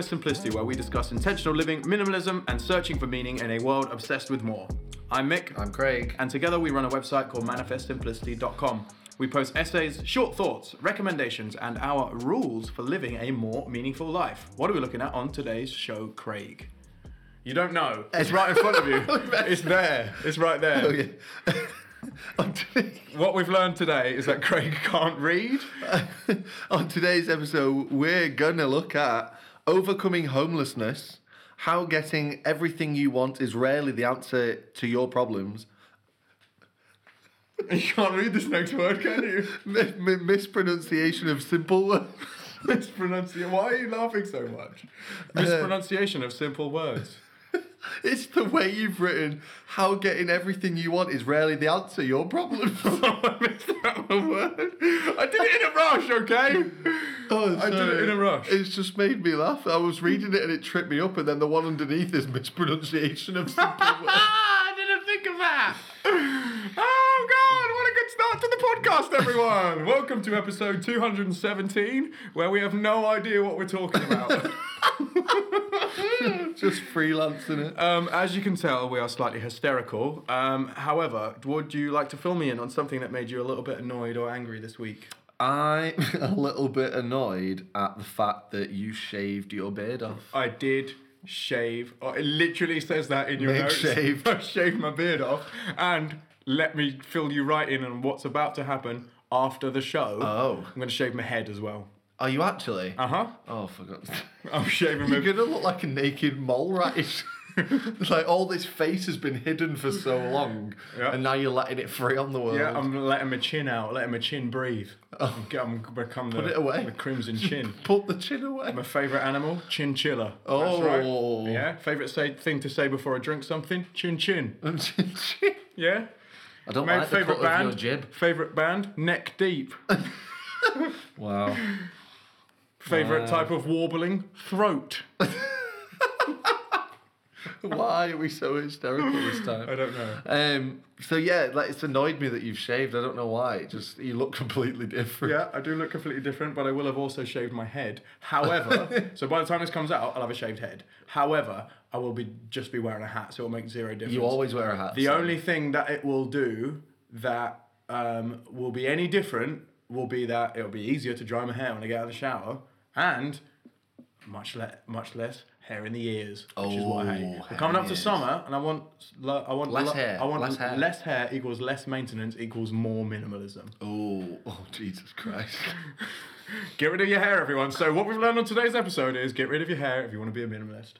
Manifest Simplicity, where we discuss intentional living, minimalism, and searching for meaning in a world obsessed with more. I'm Mick, I'm Craig. and together we run a website called manifestsimplicity.com. We post essays, short thoughts, recommendations, and our rules for living a more meaningful life. What are we looking at on today's show, Craig? You don't know. It's right in front of you. Oh, it's there. It's right there. Oh, yeah. What we've learned today is that Craig can't read. on today's episode, we're gonna look at overcoming homelessness, how getting everything you want is rarely the answer to your problems, You can't read this next word, can you? mi- mi- mispronunciation of simple words. Mispronunciation. Why are you laughing so much? Uh, mispronunciation of simple words. It's the way you've written how getting everything you want is rarely the answer to your problems. I missed that word. I did it in a rush, okay? Oh, I did it in a rush. It's just made me laugh. I was reading it and it tripped me up, and then the one underneath is mispronunciation of simple words. I didn't think of that. Oh God! What a good start to the podcast, everyone. Welcome to episode 217, where we have no idea what we're talking about. Just freelancing it. um, as you can tell, we are slightly hysterical. Um, however, would you like to fill me in on something that made you a little bit annoyed or angry this week? I'm a little bit annoyed at the fact that you shaved your beard off. I did shave. Oh, it literally says that in your Mick notes. shaved. I shaved my beard off, and let me fill you right in on what's about to happen after the show. Oh. I'm going to shave my head as well. Are you actually? Uh huh. Oh, for God's. I'm shaving You're gonna look like a naked mole rat. like all this face has been hidden for so long, Yeah. and now you're letting it free on the world. Yeah, I'm letting my chin out, letting my chin breathe. I'm, I'm become the, Oh. Put it away. the crimson chin. Put the chin away. My favourite animal, chinchilla. Oh. That's right. Yeah. Favourite say, thing to say before I drink something, chin chin. Yeah. I don't My like the favourite cut of your band, jib. favourite band, neck deep. Wow. Favourite Wow. type of warbling, throat. Why are we so hysterical this time? I don't know. Um. So yeah, like it's annoyed me that you've shaved. I don't know why. It just you look completely different. Yeah, I do look completely different, but I will have also shaved my head. However, so by the time this comes out, I'll have a shaved head. However, I will be just be wearing a hat, so it'll make zero difference. You always wear a hat. The so- only thing that it will do that um, will be any different will be that it'll be easier to dry my hair when I get out of the shower, and much less much less hair in the ears, which is what I hate. Oh, We're coming up to summer, and I want I want Less lo- hair, I want less hair. less hair equals less maintenance equals more minimalism. Oh, oh Jesus Christ. Get rid of your hair, everyone. So what we've learned on today's episode is get rid of your hair if you want to be a minimalist.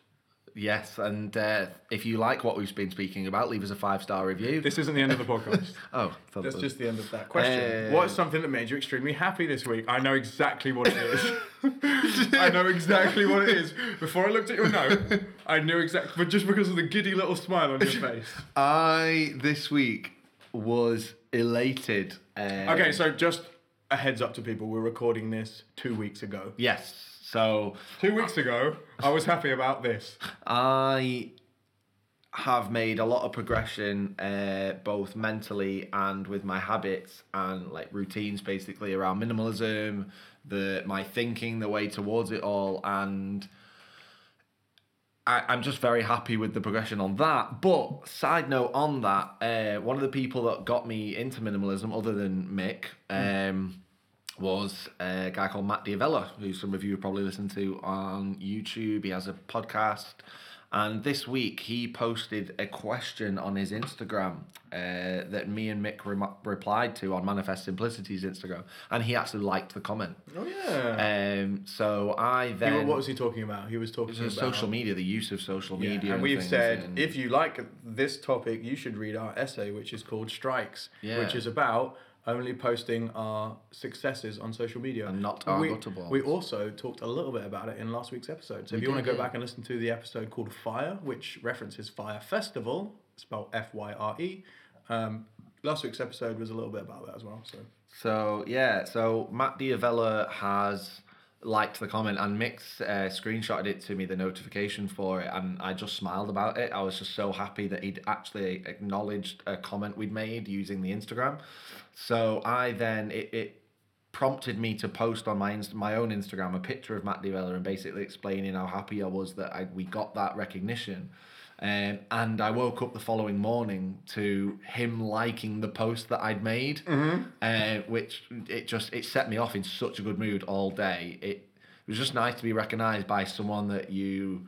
Yes, and uh, if you like what we've been speaking about, leave us a five star review. This isn't the end of the podcast. oh, That's that- just the end of that question. Uh, What's something that made you extremely happy this week? I know exactly what it is. I know exactly what it is. Before I looked at your note, I knew exactly, but just because of the giddy little smile on your face. I this week was elated. Um, Okay, so just a heads up to people, we're recording this two weeks ago. yes, so Two weeks ago, I was happy about this. I have made a lot of progression, uh, both mentally and with my habits and like routines, basically around minimalism, the my thinking, the way towards it all, and I, I'm just very happy with the progression on that. But side note on that, uh, one of the people that got me into minimalism, other than Mick, um, was a guy called Matt D'Avella, who some of you have probably listened to on YouTube. He has a podcast. And this week he posted a question on his Instagram uh, that me and Mick rem- replied to on Manifest Simplicity's Instagram, and he actually liked the comment. Oh yeah. Um, so I He- then what was he talking about? He was talking about social media, the use of social Yeah, media, and we've said and- if you like this topic, you should read our essay, which is called Strikes, Yeah. which is about only posting our successes on social media And not our we, we also talked a little bit about it in last week's episode. So if We you want to go yeah. back and listen to the episode called Fire, which references Fyre Festival, spelled F Y R E, um, last week's episode was a little bit about that as well. So So yeah, so Matt D'Avella has liked the comment and Mix uh, screenshotted it to me the notification for it and I just smiled about it. I was just so happy that he'd actually acknowledged a comment we'd made using the Instagram. So I then it, it prompted me to post on my Inst- my own Instagram a picture of Matt D'Avella and basically explaining how happy I was that I, we got that recognition. Um, and I woke up the following morning to him liking the post that I'd made, uh, which it just it set me off in such a good mood all day. It, it was just nice to be recognised by someone that you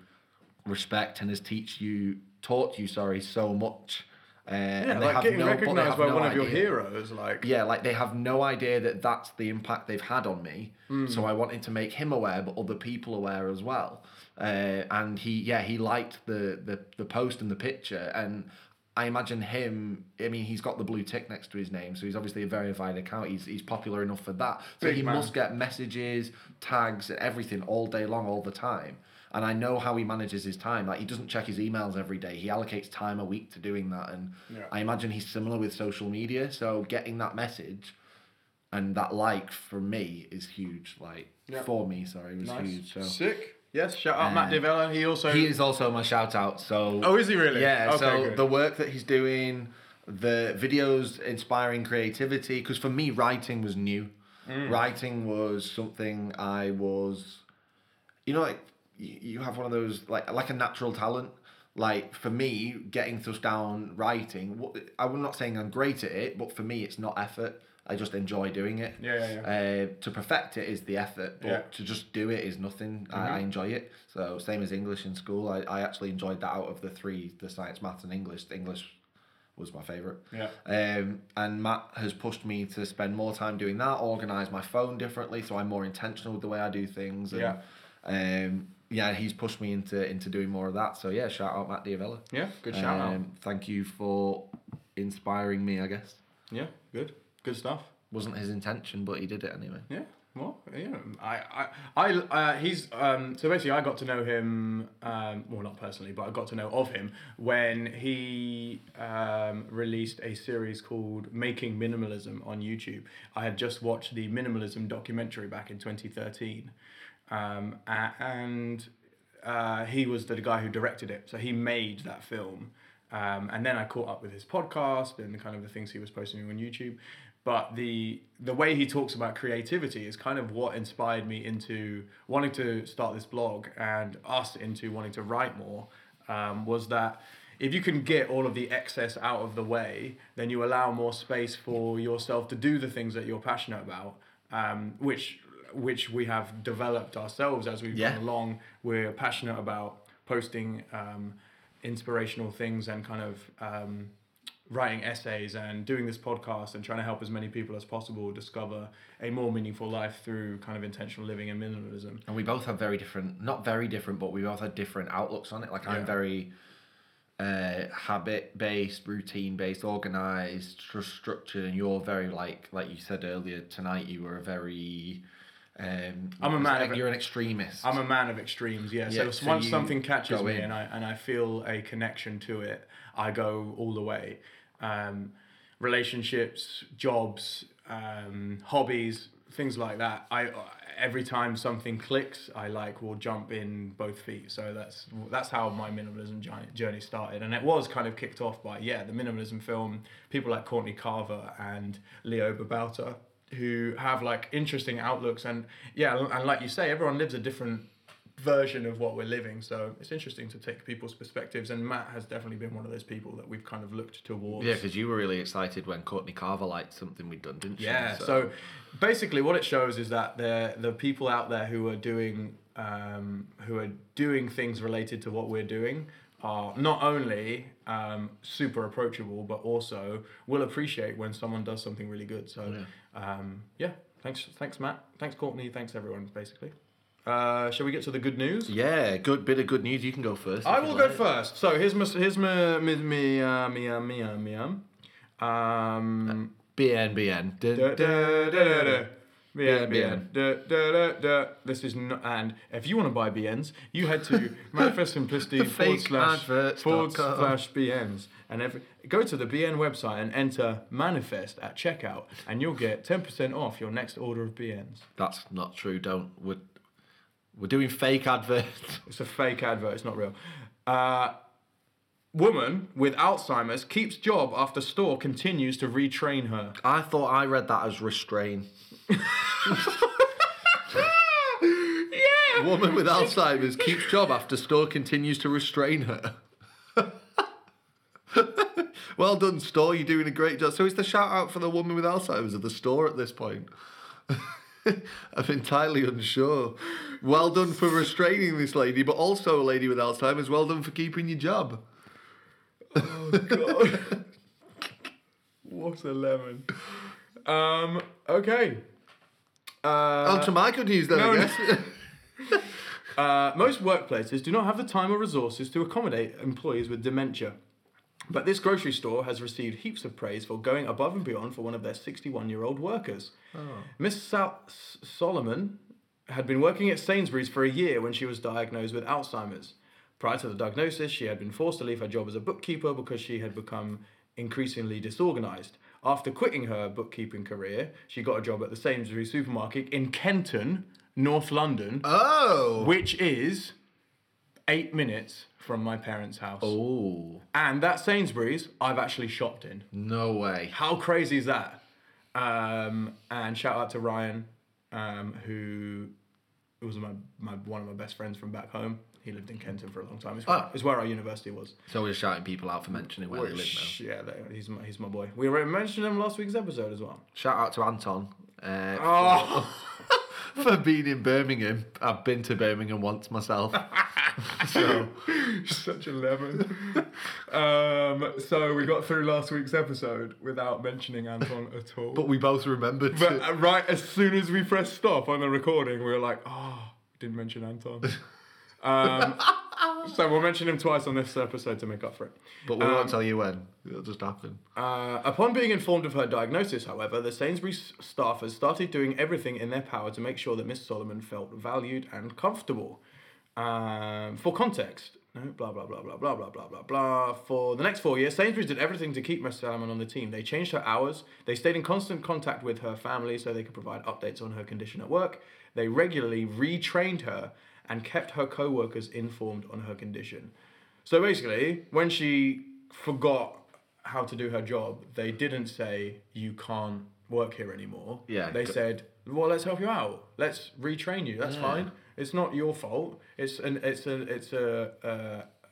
respect and has teach you taught you sorry so much. Uh, yeah, and they like have getting no- recognised by no one of your heroes, like Yeah, like they have no idea that that's the impact they've had on me. So I wanted to make him aware, but other people aware as well. Uh, and he, yeah, he liked the, the the post and the picture, and I imagine him. I mean, he's got the blue tick next to his name, so he's obviously a verified account. He's he's popular enough for that. So Big he man. must get messages, tags, and everything all day long, all the time. And I know how he manages his time. Like he doesn't check his emails every day. He allocates time a week to doing that. And Yeah. I imagine he's similar with social media. So getting that message and that like for me is huge. Like Yeah. for me, sorry, was nice, huge. So sick. Yes, shout out Matt D'Avella. He also he is also my shout out. So Oh, is he really? Yeah. Okay, so good. the work that he's doing, the videos inspiring creativity. Because for me, writing was new. Mm. Writing was something I was, you know, like you, you have one of those like like a natural talent. Like for me, getting stuff down, writing. I'm not saying I'm great at it, but for me, it's not effort. I just enjoy doing it. Yeah, yeah, yeah. Uh, to perfect it is the effort, but Yeah. Mm-hmm. to just do it is nothing. I, I enjoy it. So same as English in school, I, I actually enjoyed that out of the three, the science, maths, and English. English was my favourite. Yeah. Um, and Matt has pushed me to spend more time doing that, organise my phone differently, so I'm more intentional with the way I do things. And, Yeah. Um, yeah, he's pushed me into into doing more of that. So yeah, shout out Matt D'Avella. Yeah, good shout out. Um, Thank you for inspiring me. I guess Yeah, good, good stuff. wasn't his intention, but he did it anyway. Yeah. Well, yeah, I, I, I, uh, he's um, so basically I got to know him, um, well, not personally, but I got to know of him when he um, released a series called Making Minimalism on YouTube. I had just watched the minimalism documentary back in 2013, um, and uh, he was the guy who directed it, so he made that film. Um, and then I caught up with his podcast and the kind of the things he was posting on YouTube. But the the way he talks about creativity is kind of what inspired me into wanting to start this blog and us into wanting to write more. Um, was that if you can get all of the excess out of the way, then you allow more space for yourself to do the things that you're passionate about, um, which which we have developed ourselves as we've Yeah. gone along. We're passionate about posting um, inspirational things and kind of um, writing essays and doing this podcast and trying to help as many people as possible discover a more meaningful life through kind of intentional living and minimalism. And we both have very different, not very different, but we both have different outlooks on it. Like Yeah. I'm very uh, habit based, routine based, organized, stru- structured, and you're very like, like you said earlier tonight, you were a very. Um, I'm a man of- You're an extremist. I'm a man of extremes, yeah. Yeah, so, so once something catches me in. and I and I feel a connection to it, I go all the way. Um, relationships, jobs, um, hobbies, things like that. I every time something clicks, I like will jump in both feet. So that's that's how my minimalism journey started, and it was kind of kicked off by yeah the minimalism film. People like Courtney Carver and Leo Babauta who have like interesting outlooks and yeah and like you say everyone lives a different version of what we're living so it's interesting to take people's perspectives and matt has definitely been one of those people that we've kind of looked towards yeah, because you were really excited when Courtney Carver liked something we'd done, didn't you? yeah so basically what it shows is that the the people out there who are doing um, who are doing things related to what we're doing are not only um, super approachable but also will appreciate when someone does something really good so yeah, um, yeah thanks thanks matt thanks courtney thanks everyone basically uh, shall we get to the good news yeah, good bit of good news. You can go first. I will you'd go first. So here's my here's my me me uh, me uh, me uh, me um um BN BN. da, da, da, da, da. BN, BN. Da, da, da, da. This is not, and if you want to buy BNs, you head to Manifest Simplicity forward slash forward slash BNs, And every, go to the BN website and enter manifest at checkout, and you'll get 10% off your next order of BNs. That's not true. Don't. We're, we're doing fake adverts. It's a fake advert, it's not real. Uh, woman with Alzheimer's keeps job after store continues to retrain her. I thought I read that as restrain. Yeah! Woman with Alzheimer's keeps job after store continues to restrain her. well done, store. You're doing a great job. So it's the shout out for the woman with Alzheimer's at the store at this point. I'm entirely unsure. Well done for restraining this lady, but also a lady with Alzheimer's. Well done for keeping your job. Oh, God. what a lemon. Um, okay. Uh, to my news then, no, I no. guess. Uh, most workplaces do not have the time or resources to accommodate employees with dementia. But this grocery store has received heaps of praise for going above and beyond for one of their 61 year old workers. Miss Sal- Solomon had been working at Sainsbury's for a year when she was diagnosed with Alzheimer's. Prior to the diagnosis, she had been forced to leave her job as a bookkeeper because she had become increasingly disorganized. After quitting her bookkeeping career, she got a job at the Sainsbury's supermarket in Kenton, North London, oh. which is eight minutes from my parents' house. Oh. And that Sainsbury's, I've actually shopped in. No way. How crazy is that? Um, and shout out to Ryan, um, who was my, my one of my best friends from back home. He lived in Kenton for a long time. It's where, Ah. it's where our university was. So we're shouting people out for mentioning where they live now. Yeah, they, he's my, he's my boy. We already mentioned him last week's episode as well. Shout out to Anton. Uh, Oh, for being in Birmingham. I've been to Birmingham once myself. so such a lemon. um, so we got through last week's episode without mentioning Anton at all. but we both remembered But to- uh, right as soon as we pressed stop on the recording, we were like, oh, didn't mention Anton. Um, so we'll mention him twice on this episode to make up for it. but we won't tell you when. It'll just happen. Uh, upon being informed of her diagnosis, however, the Sainsbury's staff has started doing everything in their power to make sure that Miss Solomon felt valued and comfortable. Um, for context, no, blah blah blah blah blah blah blah blah blah. For the next four years, Sainsbury's did everything to keep Miss Solomon on the team. They changed her hours. They stayed in constant contact with her family so they could provide updates on her condition at work. They regularly retrained her and kept her co-workers informed on her condition. So basically, when she forgot how to do her job, they didn't say you can't work here anymore. Yeah, They g- said, "Well, let's help you out. Let's retrain you. That's Yeah. fine. It's not your fault. It's an it's a it's a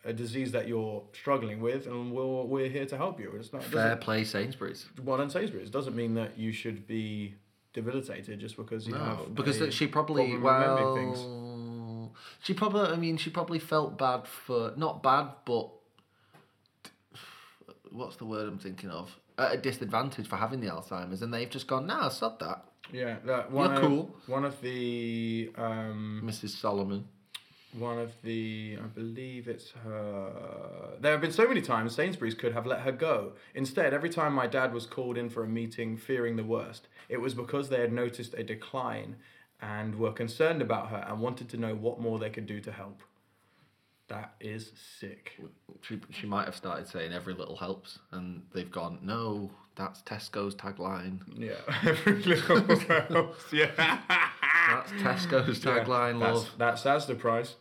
a, a disease that you're struggling with, and we're we're here to help you. It's not it Fair play, Sainsbury's. well done, Sainsbury's. It doesn't mean that you should be debilitated just because you No, have because she probably well, remembering she probably. I mean, she probably felt bad for not bad, but what's the word I'm thinking of? At a disadvantage for having the Alzheimer's, and they've just gone, nah, sod that, Yeah, that one You're of, cool. One of the um, Mrs. Solomon. one of the I believe it's her. There have been so many times Sainsbury's could have let her go. Instead, every time my dad was called in for a meeting, fearing the worst, it was because they had noticed a decline and were concerned about her and wanted to know what more they could do to help. That is sick. She, she might have started saying every little helps, and they've gone, no, that's Tesco's tagline. Yeah, every little helps. Yeah. That's Tesco's Yeah, tagline, that's, love. That's that's the price.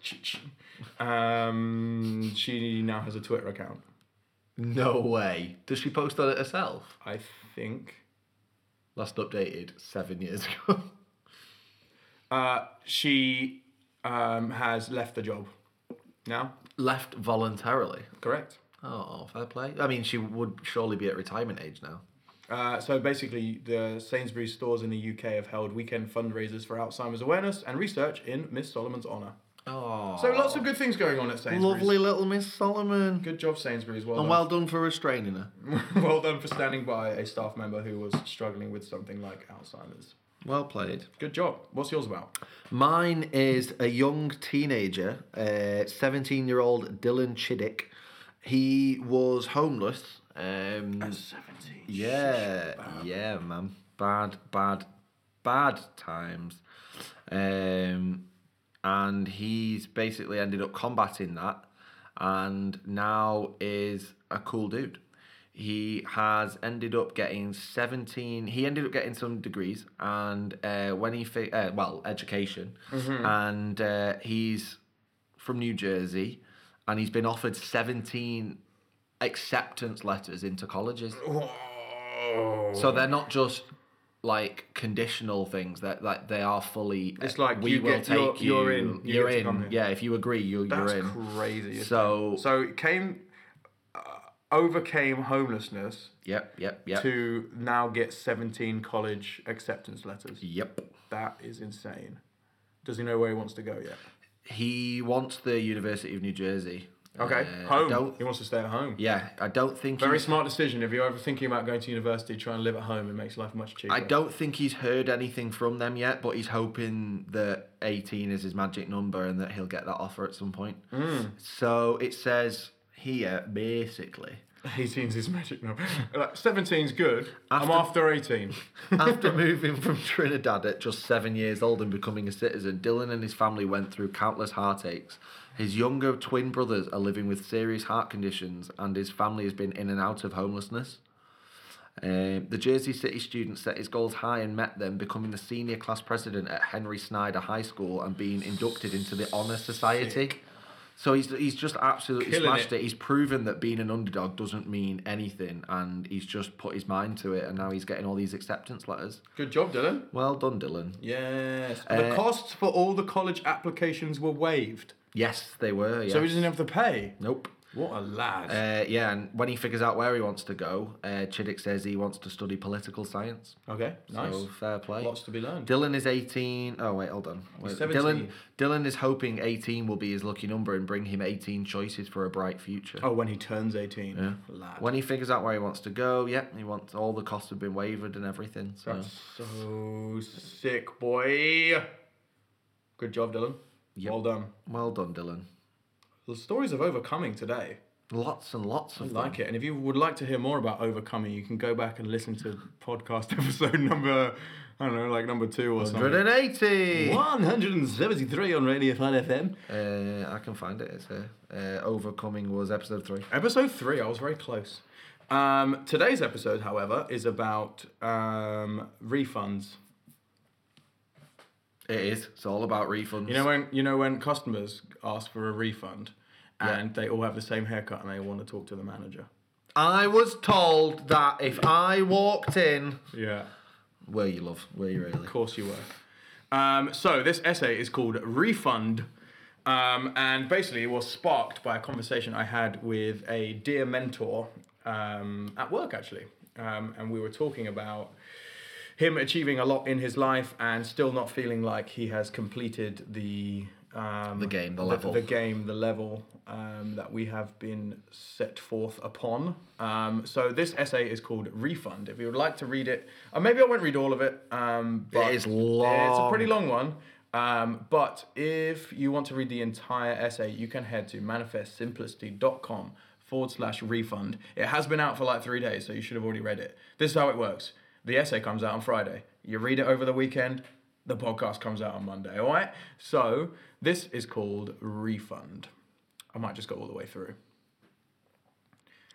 Um, she now has a Twitter account. No way. Does she post on it herself? I think. Last updated seven years ago. Uh, she um, has left the job now. Left voluntarily. Correct. Oh, fair play. I mean, she would surely be at retirement age now. Uh, so basically, the Sainsbury's stores in the UK have held weekend fundraisers for Alzheimer's awareness and research in Miss Solomon's honour. Oh, So lots of good things going on at Sainsbury's. lovely little Miss Solomon. Good job, Sainsbury's. Well And done. well done for restraining her. well done for standing by a staff member who was struggling with something like Alzheimer's. Well played. Good job. What's yours about? Mine is a young teenager, uh, 17 year old Dylan Chidick. He was homeless. Um, 17. yeah, yeah, man. Bad, bad, bad times. Um, and he's basically ended up combating that and now is a cool dude. He has ended up getting 17 he ended up getting some degrees and uh, when he fi- uh, well education. And uh, he's from new jersey and he's been offered 17 acceptance letters into colleges. So they're not just like conditional things that like they are fully It's like we you will get- take you're- you. you're in, you you're in. yeah if you agree you, That's you're in. crazy. So- so it came, uh, overcame homelessness yep yep yep to now get 17 college acceptance letters. yep That is insane. Does he know where he wants to go yet? He wants the University of New Jersey. Okay, Uh, home. He wants to stay at home. yeah, I don't think. Very smart decision. If you're ever thinking about going to university, try and live at home. It makes life much cheaper. I don't think he's heard anything from them yet, but he's hoping that 18 is his magic number and that he'll get that offer at some point. Mm. So it says here, basically, 18's his magic number. Like, 17's good. I'm After- after 18. After moving from Trinidad at just seven years old and becoming a citizen, Dylan and his family went through countless heartaches. His younger twin brothers are living with serious heart conditions, and his family has been in and out of homelessness. Um, the Jersey City student set his goals high and met them, becoming the senior class president at Henry Snyder High School and being inducted into the Honor Society. So he's he's just absolutely Killing smashed it. it. He's proven that being an underdog doesn't mean anything, and he's just put his mind to it, and now he's getting all these acceptance letters. Good job, Dylan. Well done, Dylan. Yes. the Uh, costs for all the college applications were waived. Yes, they were. Yeah. So he doesn't have to pay. nope. What a lad. Uh, yeah, and when he figures out where he wants to go, uh, Chidick says he wants to study political science. okay, nice. So fair play. Lots to be learned. Dylan is 18. Oh, wait, hold on. Wait, 17. Dylan, Dylan is hoping 18 will be his lucky number and bring him 18 choices for a bright future. Oh, when he turns 18. Yeah. Lad. When he figures out where he wants to go, yeah, he wants all the costs have been waived and everything. So That's so sick, boy. Good job, Dylan. Yep. Well done. well done, Dylan. The stories of overcoming today. Lots and lots I of like them. it. And if you would like to hear more about overcoming, you can go back and listen to podcast episode number, I don't know, like number two or something. 180. 173 on Radio 5 FM. Uh, I can find it. It's uh, uh, overcoming was episode three. Episode three, I was very close. Um, today's episode, however, is about um, refunds. It is. It's all about refunds. You know when you know when customers ask for a refund, and they all have the same haircut and they want to talk to the manager. I was told that if I walked in, Yeah. were you love? Were you really? Of course you were. Um, so this essay is called Refund. Um, and basically, it was sparked by a conversation I had with a dear mentor um, at work, actually. Um, and we were talking about him achieving a lot in his life and still not feeling like he has completed the um, The game, the level. the, game, the level um, that we have been set forth upon. Um, so this essay is called Refund. If you would like to read it, uh, maybe I won't read all of it. Um, but is It's a pretty long. long one. Um, but if you want to read the entire essay, you can head to manifestsimplicity.com forward slash refund. It has been out for like three days, so you should have already read it. This is how it works. The essay comes out on Friday. You read it over the weekend. The podcast comes out on Monday. All right. So this is called refund. I might just go all the way through.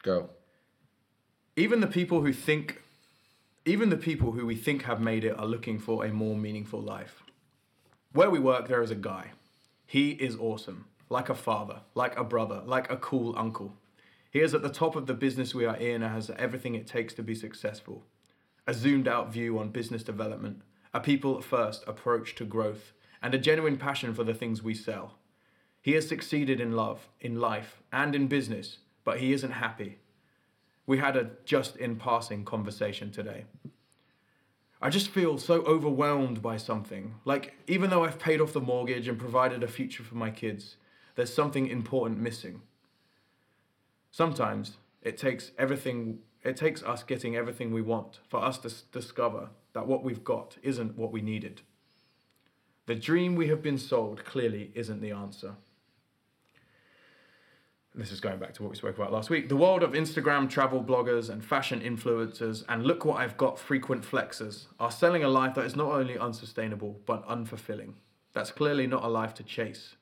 Go. Even the people who think, even the people who we think have made it are looking for a more meaningful life. Where we work, there is a guy. He is awesome, like a father, like a brother, like a cool uncle. He is at the top of the business we are in and has everything it takes to be successful. A zoomed out view on business development, a people first approach to growth, and a genuine passion for the things we sell. He has succeeded in love, in life, and in business, but he isn't happy. We had a just in passing conversation today. I just feel so overwhelmed by something. Like, even though I've paid off the mortgage and provided a future for my kids, there's something important missing. Sometimes it takes everything, it takes us getting everything we want for us to s- discover that what we've got isn't what we needed. The dream we have been sold clearly isn't the answer. This is going back to what we spoke about last week. The world of Instagram travel bloggers and fashion influencers, and look what I've got frequent flexers, are selling a life that is not only unsustainable, but unfulfilling. That's clearly not a life to chase.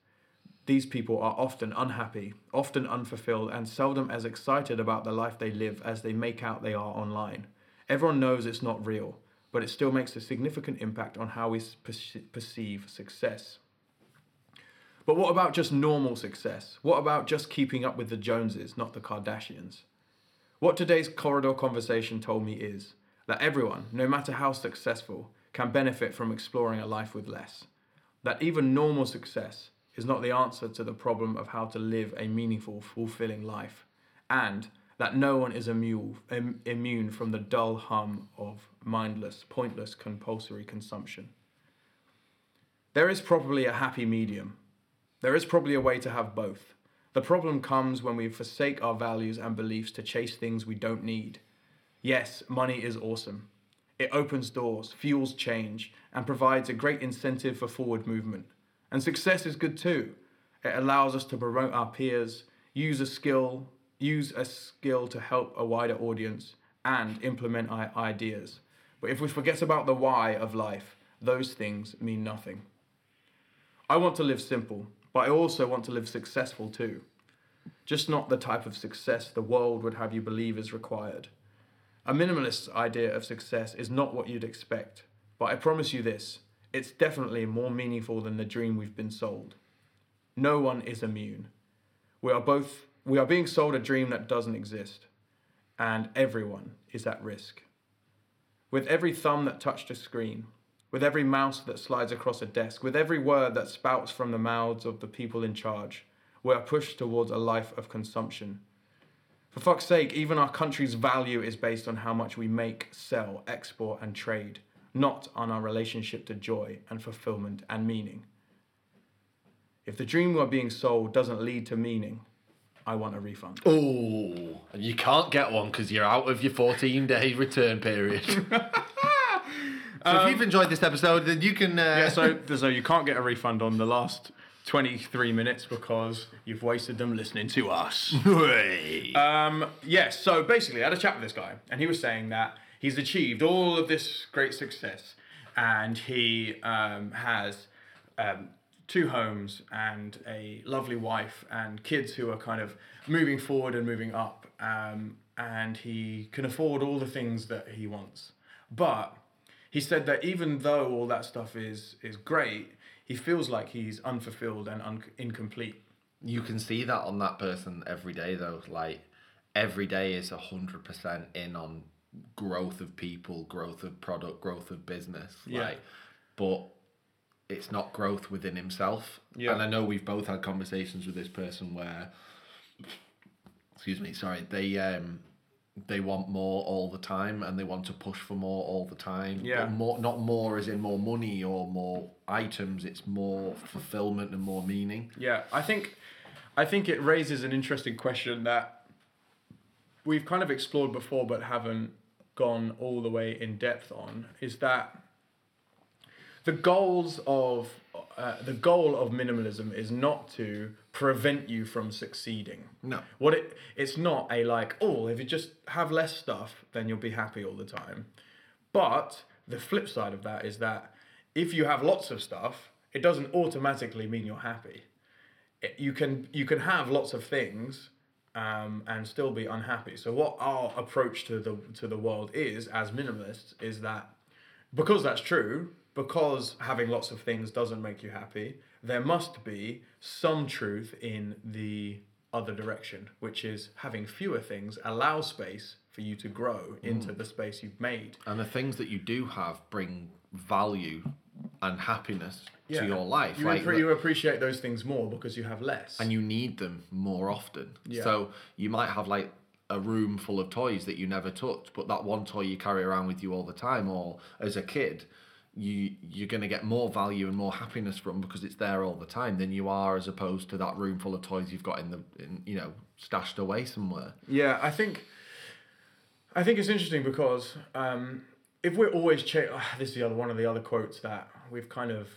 these people are often unhappy, often unfulfilled, and seldom as excited about the life they live as they make out they are online. Everyone knows it's not real, but it still makes a significant impact on how we perceive success. But what about just normal success? What about just keeping up with the Joneses, not the Kardashians? What today's corridor conversation told me is that everyone, no matter how successful, can benefit from exploring a life with less. That even normal success is not the answer to the problem of how to live a meaningful, fulfilling life, and that no one is immune, from the dull hum of mindless, pointless, compulsory consumption. There is probably a happy medium. There is probably a way to have both. The problem comes when we forsake our values and beliefs to chase things we don't need. Yes, money is awesome. It opens doors, fuels change, and provides a great incentive for forward movement. And success is good too. It allows us to promote our peers, use a skill, use a skill to help a wider audience, and implement our ideas. But if we forget about the why of life, those things mean nothing. I want to live simple, but I also want to live successful too. Just not the type of success the world would have you believe is required. A minimalist idea of success is not what you'd expect, but I promise you this it's definitely more meaningful than the dream we've been sold. No one is immune. We are both we are being sold a dream that doesn't exist, and everyone is at risk. With every thumb that touched a screen, with every mouse that slides across a desk, with every word that spouts from the mouths of the people in charge, we are pushed towards a life of consumption. For fuck's sake, even our country's value is based on how much we make, sell, export, and trade not on our relationship to joy and fulfillment and meaning. If the dream we're being sold doesn't lead to meaning, I want a refund. Oh, and you can't get one because you're out of your 14 day return period. so um, if you've enjoyed this episode, then you can. Uh... Yeah, so, so you can't get a refund on the last 23 minutes because you've wasted them listening to us. um, yes, so basically, I had a chat with this guy, and he was saying that he's achieved all of this great success, and he um, has um, two homes and a lovely wife and kids who are kind of moving forward and moving up, um, and he can afford all the things that he wants. But he said that even though all that stuff is is great, he feels like he's unfulfilled and un- incomplete. You can see that on that person every day, though. Like every day is a hundred percent in on growth of people, growth of product, growth of business. Yeah. Like, but it's not growth within himself. Yeah. And I know we've both had conversations with this person where, excuse me, sorry, they um they want more all the time and they want to push for more all the time. Yeah. But more, not more as in more money or more items. It's more fulfillment and more meaning. Yeah, I think, I think it raises an interesting question that we've kind of explored before but haven't gone all the way in depth on is that the goals of uh, the goal of minimalism is not to prevent you from succeeding. No. What it it's not a like, oh, if you just have less stuff, then you'll be happy all the time. But the flip side of that is that if you have lots of stuff, it doesn't automatically mean you're happy. It, you can you can have lots of things um, and still be unhappy. So what our approach to the to the world is as minimalists is that because that's true, because having lots of things doesn't make you happy, there must be some truth in the other direction, which is having fewer things allows space for you to grow into mm. the space you've made. And the things that you do have bring value and happiness yeah. to your life. You, like, you appreciate those things more because you have less. And you need them more often. Yeah. So you might have like a room full of toys that you never touch, but that one toy you carry around with you all the time, or as a kid, you you're going to get more value and more happiness from because it's there all the time than you are as opposed to that room full of toys you've got in the in, you know stashed away somewhere. Yeah, I think I think it's interesting because um, if we're always cha- oh, this is the other one of the other quotes that we've kind of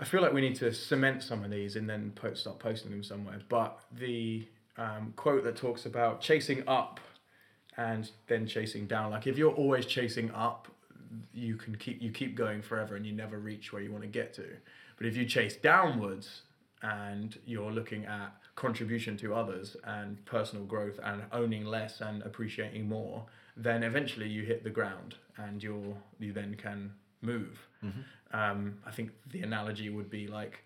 I feel like we need to cement some of these and then post, start posting them somewhere. But the um, quote that talks about chasing up and then chasing down, like if you're always chasing up, you can keep you keep going forever and you never reach where you want to get to. But if you chase downwards and you're looking at contribution to others and personal growth and owning less and appreciating more, then eventually you hit the ground and you're you then can move. Um, I think the analogy would be like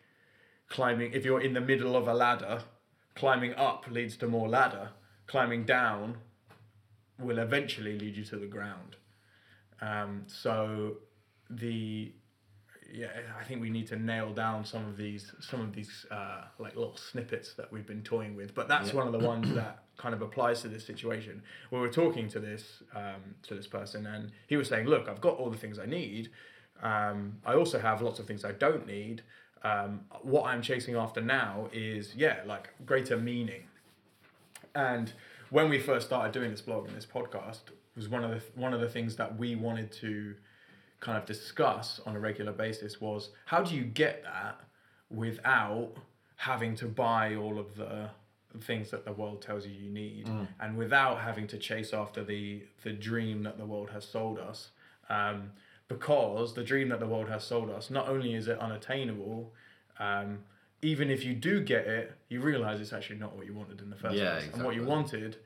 climbing if you're in the middle of a ladder, climbing up leads to more ladder, climbing down will eventually lead you to the ground. Um, so the yeah, I think we need to nail down some of these some of these uh, like little snippets that we've been toying with. But that's Yeah. one of the ones that kind of applies to this situation. We were talking to this um, to this person, and he was saying, "Look, I've got all the things I need. Um, I also have lots of things I don't need. Um, what I'm chasing after now is yeah, like greater meaning." And when we first started doing this blog and this podcast, was one of the one of the things that we wanted to kind of discuss on a regular basis was how do you get that without having to buy all of the things that the world tells you you need and without having to chase after the the dream that the world has sold us? Um, because the dream that the world has sold us not only is it unattainable um, even if you do get it you realize it's actually not what you wanted in the first Yeah, place. And what you wanted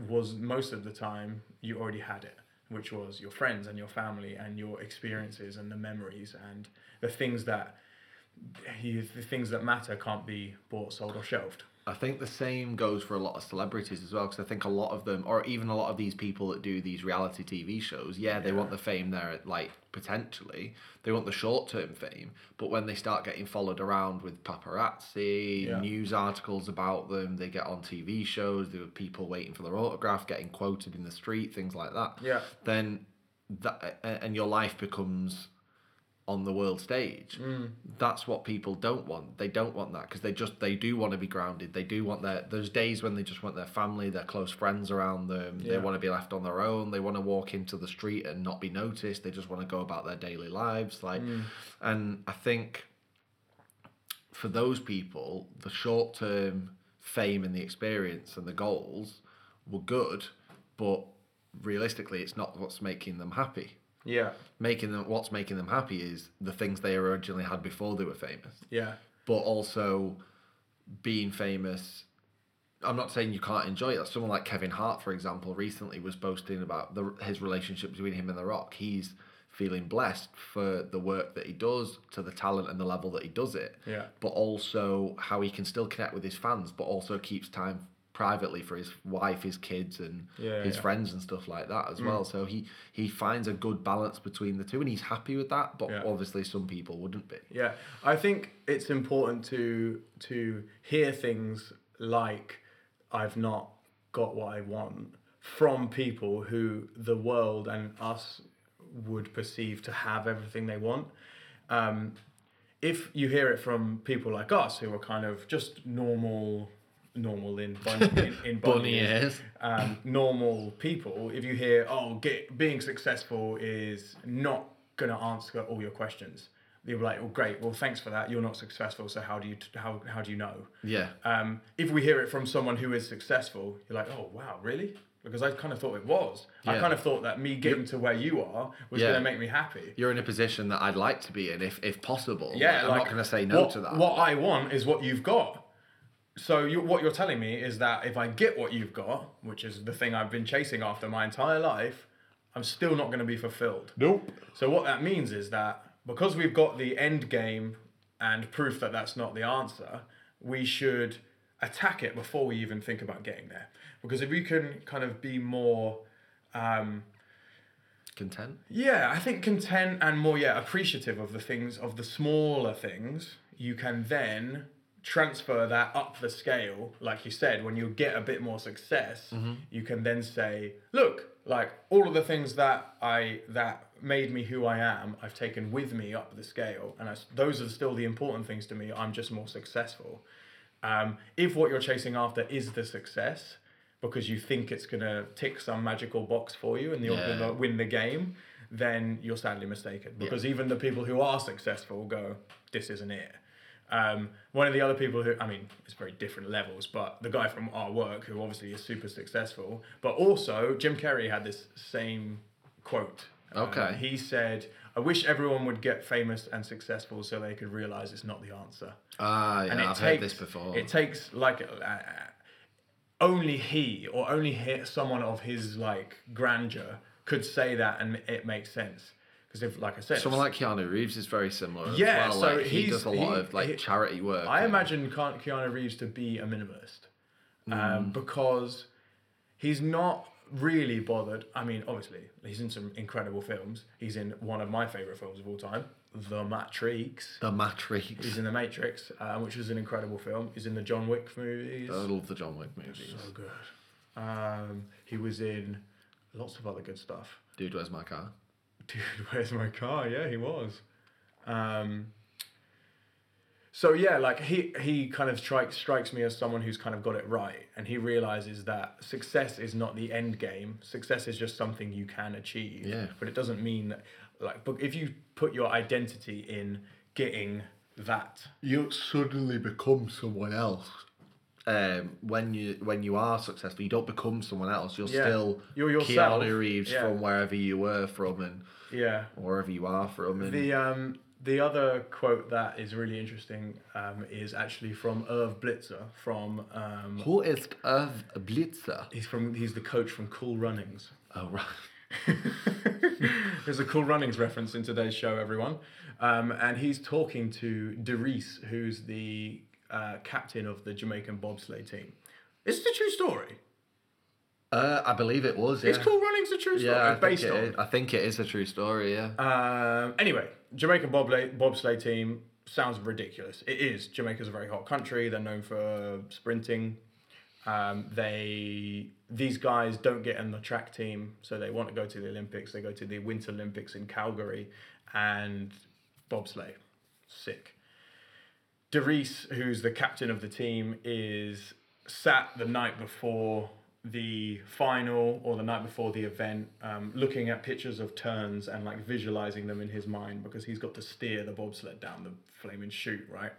Mm-hmm. was most of the time you already had it which was your friends and your family and your experiences and the memories and the things that the things that matter can't be bought sold or shelved I think the same goes for a lot of celebrities as well, because I think a lot of them, or even a lot of these people that do these reality TV shows, yeah, they want the fame there, like potentially, they want the short term fame, but when they start getting followed around with paparazzi, Yeah. news articles about them, they get on TV shows, there are people waiting for their autograph, getting quoted in the street, things like that. Yeah. Then that and your life becomes on the world stage. Mm. That's what people don't want. They don't want that because they just they do want to be grounded. They do want their there's days when they just want their family, their close friends around them. They want to be left on their own. They want to walk into the street and not be noticed. They just want to go about their daily lives like Mm. and I think for those people, the short term fame and the experience and the goals were good, but realistically it's not what's making them happy yeah. Making them what's making them happy is the things they originally had before they were famous. Yeah. But also being famous i'm not saying you can't enjoy it. Someone like kevin hart for example recently was boasting about the, his relationship between him and the rock. He's feeling blessed for the work that he does to the talent and the level that he does it. Yeah. but also how he can still connect with his fans but also keeps time privately for his wife his kids and Yeah, his yeah. friends and stuff like that as well so he he finds a good balance between the two and he's happy with that but Yeah. obviously some people wouldn't be Yeah, I think it's important to to hear things like I've not got what I want from people who the world and us would perceive to have everything they want. Um, if you hear it from people like us who are kind of just normal, normal in bun, in, in bunny Bunny ears, ears. um, normal people, if you hear, oh, get, being successful is not going to answer all your questions, you'll be like, well, great, well, thanks for that. You're not successful, so how do you how how do you know? yeah Um, if we hear it from someone who is successful, you're like, oh wow, really? Because I kind of thought it was. I kind of thought that me getting to where you are was Yeah. going to make me happy. you're in a position that I'd like to be in if if possible. Yeah, I'm like, not going to say no what, to that. What I want is what you've got. So you, what you're telling me is that if I get what you've got, which is the thing I've been chasing after my entire life, I'm still not going to be fulfilled. Nope. So what that means is that because we've got the end game and proof that that's not the answer, we should attack it before we even think about getting there. Because if we can kind of be more um, Content. yeah, I think content and more yeah appreciative of the things of the smaller things. You can then transfer that up the scale, like you said, when you get a bit more success, you can then say, look, like all of the things that I that made me who I am, I've taken with me up the scale, and I those are still the important things to me. I'm just more successful. Um, if what you're chasing after is the success, because you think it's gonna tick some magical box for you and you're Yeah. gonna win the game, then you're sadly mistaken. Because even the people who are successful go, "This isn't it." Um, one of the other people who, I mean, it's very different levels, but the guy from our work who obviously is super successful, but also Jim Carrey had this same quote. Um, Okay. he said, I wish everyone would get famous and successful so they could realize it's not the answer. Ah, yeah, And I've takes heard this before. It takes like uh, only he or only he, someone of his like grandeur could say that and it makes sense. Because if, like I said, Someone like Keanu Reeves is very similar. as Yeah, well. so like, he does a lot he- of like he- charity work. I imagine Ke- Keanu Reeves to be a minimalist um, because he's not really bothered. I mean, obviously, he's in some incredible films. He's in one of my favorite films of all time, The Matrix. the Matrix. He's in The Matrix, uh, which is an incredible film. He's in the John Wick movies. I love the John Wick movies. so good. Um, he was in lots of other good stuff. Dude, where's my car? Dude, where's my car? Yeah, he was. Um, so yeah, like he he kind of strikes strikes me as someone who's kind of got it right, and he realizes that success is not the end game. Success is just something you can achieve. Yeah. But it doesn't mean that, like, but if you put your identity in getting that, You suddenly become someone else. Um, when you when you are successful, you don't become someone else. You're Yeah. still You're yourself. Keanu Reeves Yeah. from wherever you were from and yeah, wherever you are from. And The um the other quote that is really interesting um, is actually from Irv Blitzer from um, who is Irv Blitzer? he's from he's the coach from Cool Runnings. Oh right. There's a Cool Runnings reference in today's show, everyone, um, and he's talking to Derice, who's the uh, captain of the Jamaican bobsleigh team. This is a true story. Uh, I believe it was. Yeah. Is Cool Runnings a true story? yeah, I think, based it on. is. I think it is a true story. Yeah. Um, anyway, Jamaican bobsleigh, bobsleigh team sounds ridiculous. It is. Jamaica's a very hot country. They're known for sprinting. Um, they these guys don't get in the track team, so they want to go to the Olympics. They go to the Winter Olympics in Calgary, and bobsleigh, sick. Derice, who's the captain of the team, is sat the night before the final or the night before the event, um, looking at pictures of turns and like visualizing them in his mind because he's got to steer the bobsled down the flaming chute, right?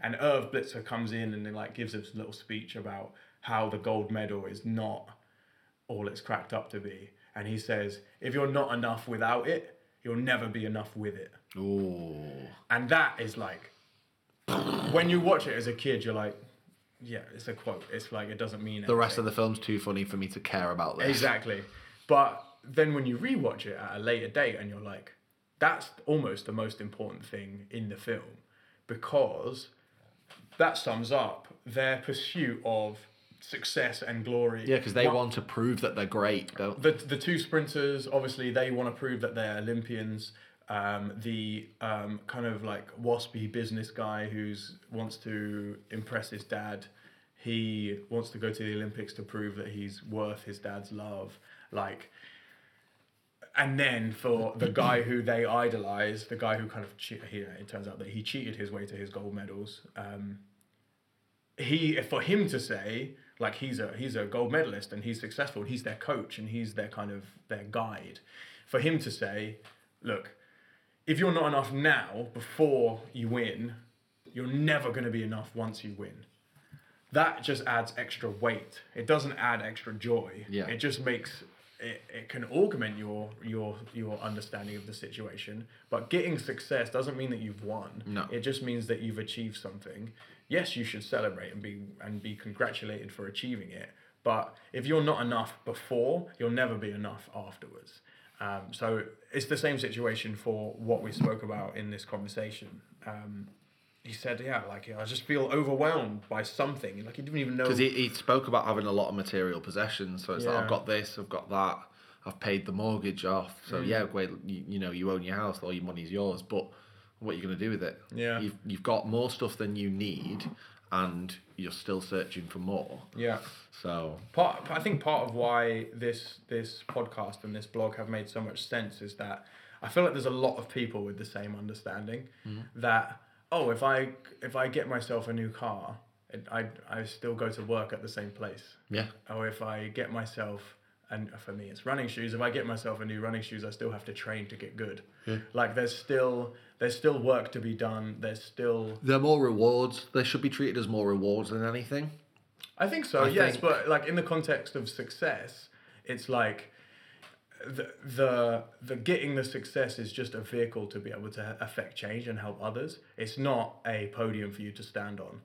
And Irv Blitzer comes in and then like gives a little speech about how the gold medal is not all it's cracked up to be. And he says, if you're not enough without it, you'll never be enough with it. Oh. And that is like, when you watch it as a kid, you're like, yeah, it's a quote. It's like, it doesn't mean The rest of the film's too funny for me to care about this. Exactly. But then when you rewatch it at a later date and you're like, that's almost the most important thing in the film because that sums up their pursuit of success and glory. Yeah, because they One- want to prove that they're great, don't the the two sprinters obviously they want to prove that they're Olympians. Um, the um, kind of like waspy business guy who's wants to impress his dad. He wants to go to the Olympics to prove that he's worth his dad's love. Like, and then for the guy who they idolize, the guy who kind of che- he, it turns out that he cheated his way to his gold medals. Um, he for him to say like he's a he's a gold medalist and he's successful he's their coach and he's their kind of their guide for him to say look if you're not enough now before you win you're never going to be enough once you win. That just adds extra weight. It doesn't add extra joy. Yeah. it just makes it, it can augment your your your understanding of the situation. But getting success doesn't mean that you've won. No. it just means that you've achieved something. Yes you should celebrate and be and be congratulated for achieving it. But if you're not enough before you'll never be enough afterwards um, so it's the same situation for what we spoke about in this conversation um, he said yeah like i just feel overwhelmed by something like he didn't even know Because he, he spoke about having a lot of material possessions. So it's like, I've got this, I've got that, I've paid the mortgage off. So Mm. yeah, wait, you, you know, you own your house, all your money's yours. But what are you going to do with it? Yeah. You've, you've got more stuff than you need and you're still searching for more. yeah So part I think part of why this this podcast and this blog have made so much sense is that I feel like there's a lot of people with the same understanding mm-hmm. that oh if I if I get myself a new car it, I I still go to work at the same place yeah, or if I get myself and for me it's running shoes if I get myself a new running shoes I still have to train to get good yeah. like there's still there's still work to be done there's still they're more rewards. They should be treated as more rewards than anything. I think so, I yes, think- but like in the context of success, it's like the, the the getting the success is just a vehicle to be able to affect change and help others. It's not a podium for you to stand on.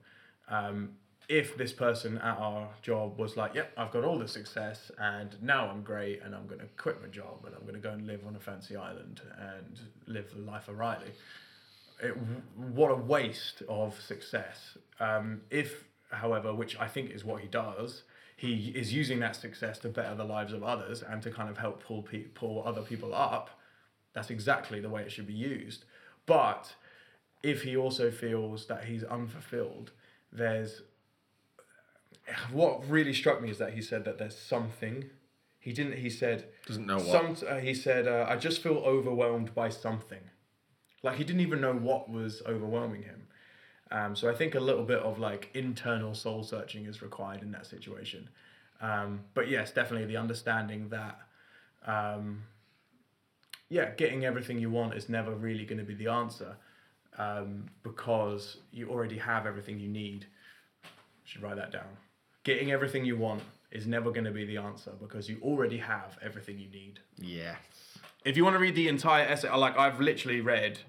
Um, if this person at our job was like, "Yep, I've got all the success, and now I'm great, and I'm going to quit my job, and I'm going to go and live on a fancy island and live the life of Riley," it, what a waste of success. Um, if, however, which I think is what he does, he is using that success to better the lives of others and to kind of help pull pe- pull other people up. That's exactly the way it should be used. But if he also feels that he's unfulfilled, there's what really struck me is that he said that there's something. He didn't. He said Doesn't know what. some. Uh, he said uh, I just feel overwhelmed by something. Like he didn't even know what was overwhelming him. Um, so I think a little bit of like internal soul searching is required in that situation. Um, but yes, definitely the understanding that, um, yeah, getting everything you want is never really going to be the answer um, because you already have everything you need. Should write that down. Getting everything you want is never going to be the answer because you already have everything you need. Yes. If you want to read the entire essay, like I've literally read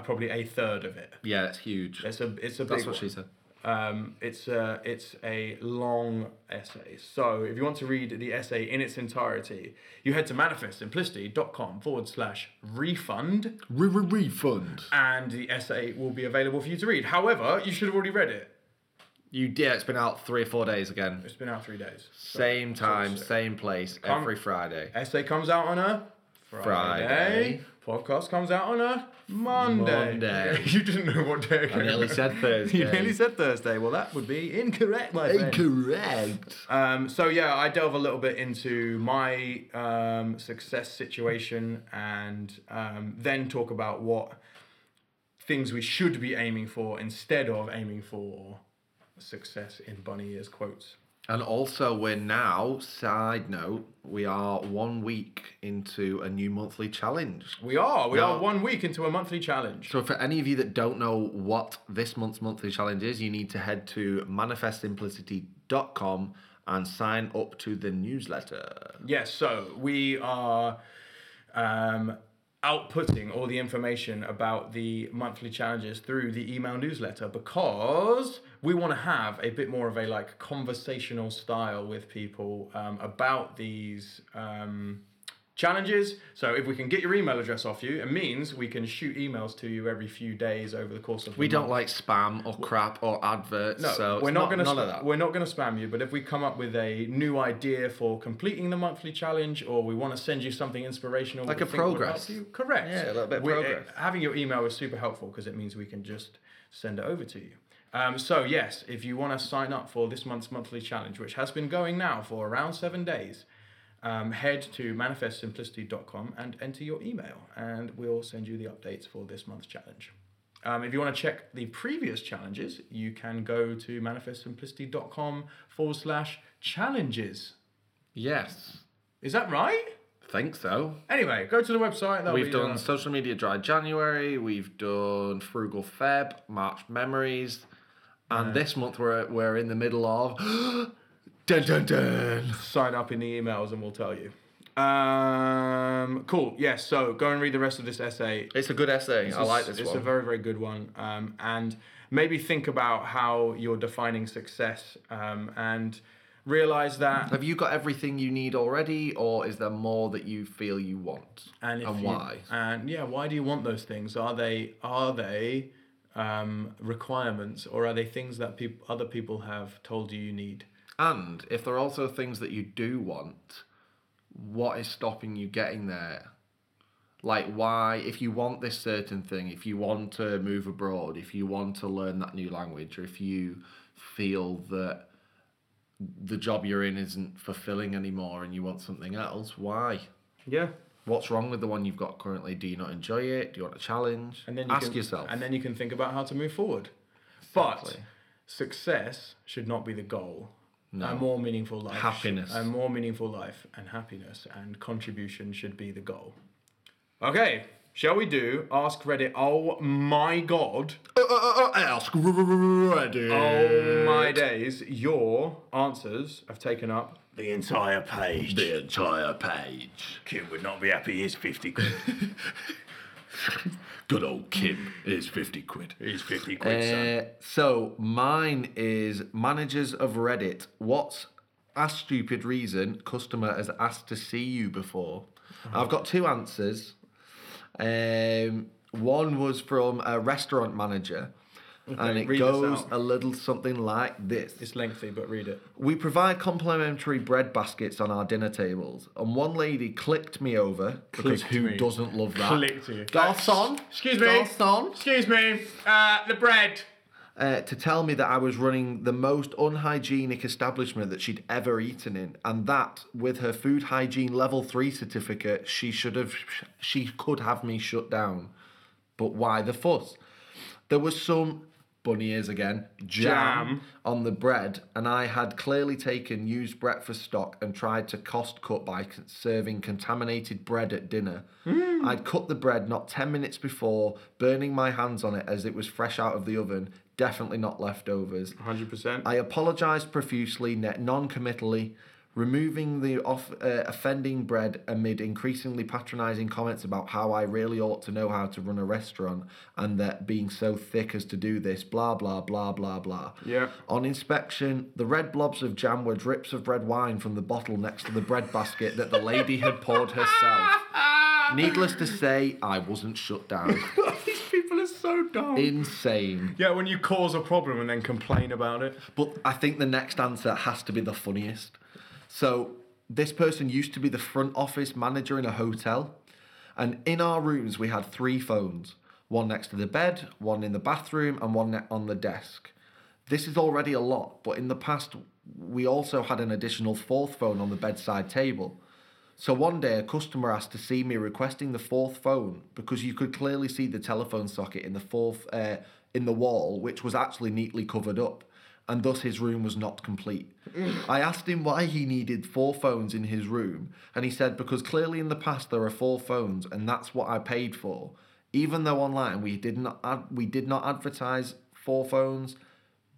probably a third of it. Yeah, it's huge. It's a it's a That's what she said. Um, it's a it's a long essay. So if you want to read the essay in its entirety, you head to manifestsimplicity.com forward slash refund, Refund. and the essay will be available for you to read. However, you should have already read it. You yeah, it's been out three or four days again. It's been out three days. So- Same time, same place, every Friday. Essay comes out on a Friday. Friday. Podcast comes out on a Monday. Monday. you didn't know what day. I nearly said Thursday. You nearly said Thursday. Well, that would be incorrect, my friend. Incorrect. Um, so yeah, I delve a little bit into my um, success situation and um, then talk about what things we should be aiming for instead of aiming for success in bunny ears quotes. And also, we're now, side note, we are one week into a new monthly challenge. We are. We Yeah. are one week into a monthly challenge. So, for any of you that don't know what this month's monthly challenge is, you need to head to manifestsimplicity.com and sign up to the newsletter. Yes, so we are um, outputting all the information about the monthly challenges through the email newsletter because we want to have a bit more of a like conversational style with people um, about these um, challenges. So if we can get your email address off you, it means we can shoot emails to you every few days over the course of. The We don't like spam or crap or adverts, No, so we're it's not, gonna none sp- of that. we're not gonna spam you. But if we come up with a new idea for completing the monthly challenge, or we want to send you something inspirational, Like a think would help progress. you, correct? Yeah, a little bit of We- uh, progress. having your email is super helpful because it means we can just send it over to you. Um, so yes, if you want to sign up for this month's monthly challenge, which has been going now for around seven days, um, head to manifestsimplicity.com and enter your email, and we'll send you the updates for this month's challenge. Um, if you want to check the previous challenges, you can go to manifestsimplicity.com forward slash challenges. Yes, Is that right? think so. Anyway, go to the website. We've done uh, social media dry January. We've done frugal Feb, March memories, and this month we're we're in the middle of dun dun dun. sign up in the emails and we'll tell you. Um, cool. Yes. so go and read the rest of this essay. It's a good essay. I like It's- this it's one. a very, very good one. Um, and maybe think about how you're defining success um, and realize that. Have you got everything you need already, or is there more that you feel you want, And, if and you- why? And yeah, why do you want those things? Are they are they um, requirements or are they things that peop- other people have told you you need? And if there are also things that you do want, what is stopping you getting there? Like, why, if you want this certain thing, if you want to move abroad, if you want to learn that new language, or if you feel that the job you're in isn't fulfilling anymore and you want something else, why? Yeah. What's wrong with the one you've got currently? Do you not enjoy it? Do you want a challenge? And then you Ask can, yourself. And then you can think about how to move forward. But success should not be the goal. No. A more meaningful life. Happiness. A more meaningful life and happiness and contribution should be the goal. Okay, shall we do Ask Reddit? Oh my god. Uh, uh, uh, uh, ask Reddit. Oh my days. Your answers have taken up The entire page. The entire page. Kim would not be happy. He's fifty quid. Good old Kim is 50 quid. He's fifty quid, son. Uh, so mine is managers of Reddit. What's a stupid reason customer has asked to see you before? I've got two answers. Um, one was from a restaurant manager, and it goes a little something like this. It's lengthy, but read it. We provide complimentary bread baskets on our dinner tables, and one lady clicked me over because Clicked who me. doesn't love that? Clicked you. Garçon, Excuse me. garçon, Excuse me. Uh, the bread. uh, to tell me that I was running the most unhygienic establishment that she'd ever eaten in, and that with her food hygiene level three certificate, she should have, she could have me shut down. But why the fuss? There was some bunny ears again jam, Jam. on the bread, and I had clearly taken used breakfast stock and tried to cost cut by serving contaminated bread at dinner. Hmm. I'd cut the bread not 10 minutes before, burning my hands on it as it was fresh out of the oven, definitely not leftovers. Hundred percent. I apologised profusely, non committally, removing the off, uh, offending bread amid increasingly patronising comments about how I really ought to know how to run a restaurant and that being so thick as to do this, blah, blah, blah, blah, blah. Yeah. On inspection, the red blobs of jam were drips of red wine from the bottle next to the bread basket that the lady had poured herself. Needless to say, I wasn't shut down. These people are so dumb. Insane. yeah, when you cause a problem and then complain about it. But I think the next answer has to be the funniest. So, this person used to be the front office manager in a hotel. And in our rooms, we had three phones one next to the bed, one in the bathroom, and one on the desk. This is already a lot, but in the past, we also had an additional fourth phone on the bedside table. So one day, a customer asked to see me requesting the fourth phone because you could clearly see the telephone socket in the fourth uh, in the wall, which was actually neatly covered up, and thus his room was not complete. Mm. I asked him why he needed four phones in his room, and he said because clearly in the past there are four phones, and that's what I paid for. Even though online we did not ad- we did not advertise four phones,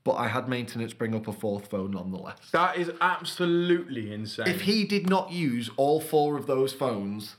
but I had maintenance bring up a fourth phone nonetheless. That is absolutely insane. If he did not use all four of those phones,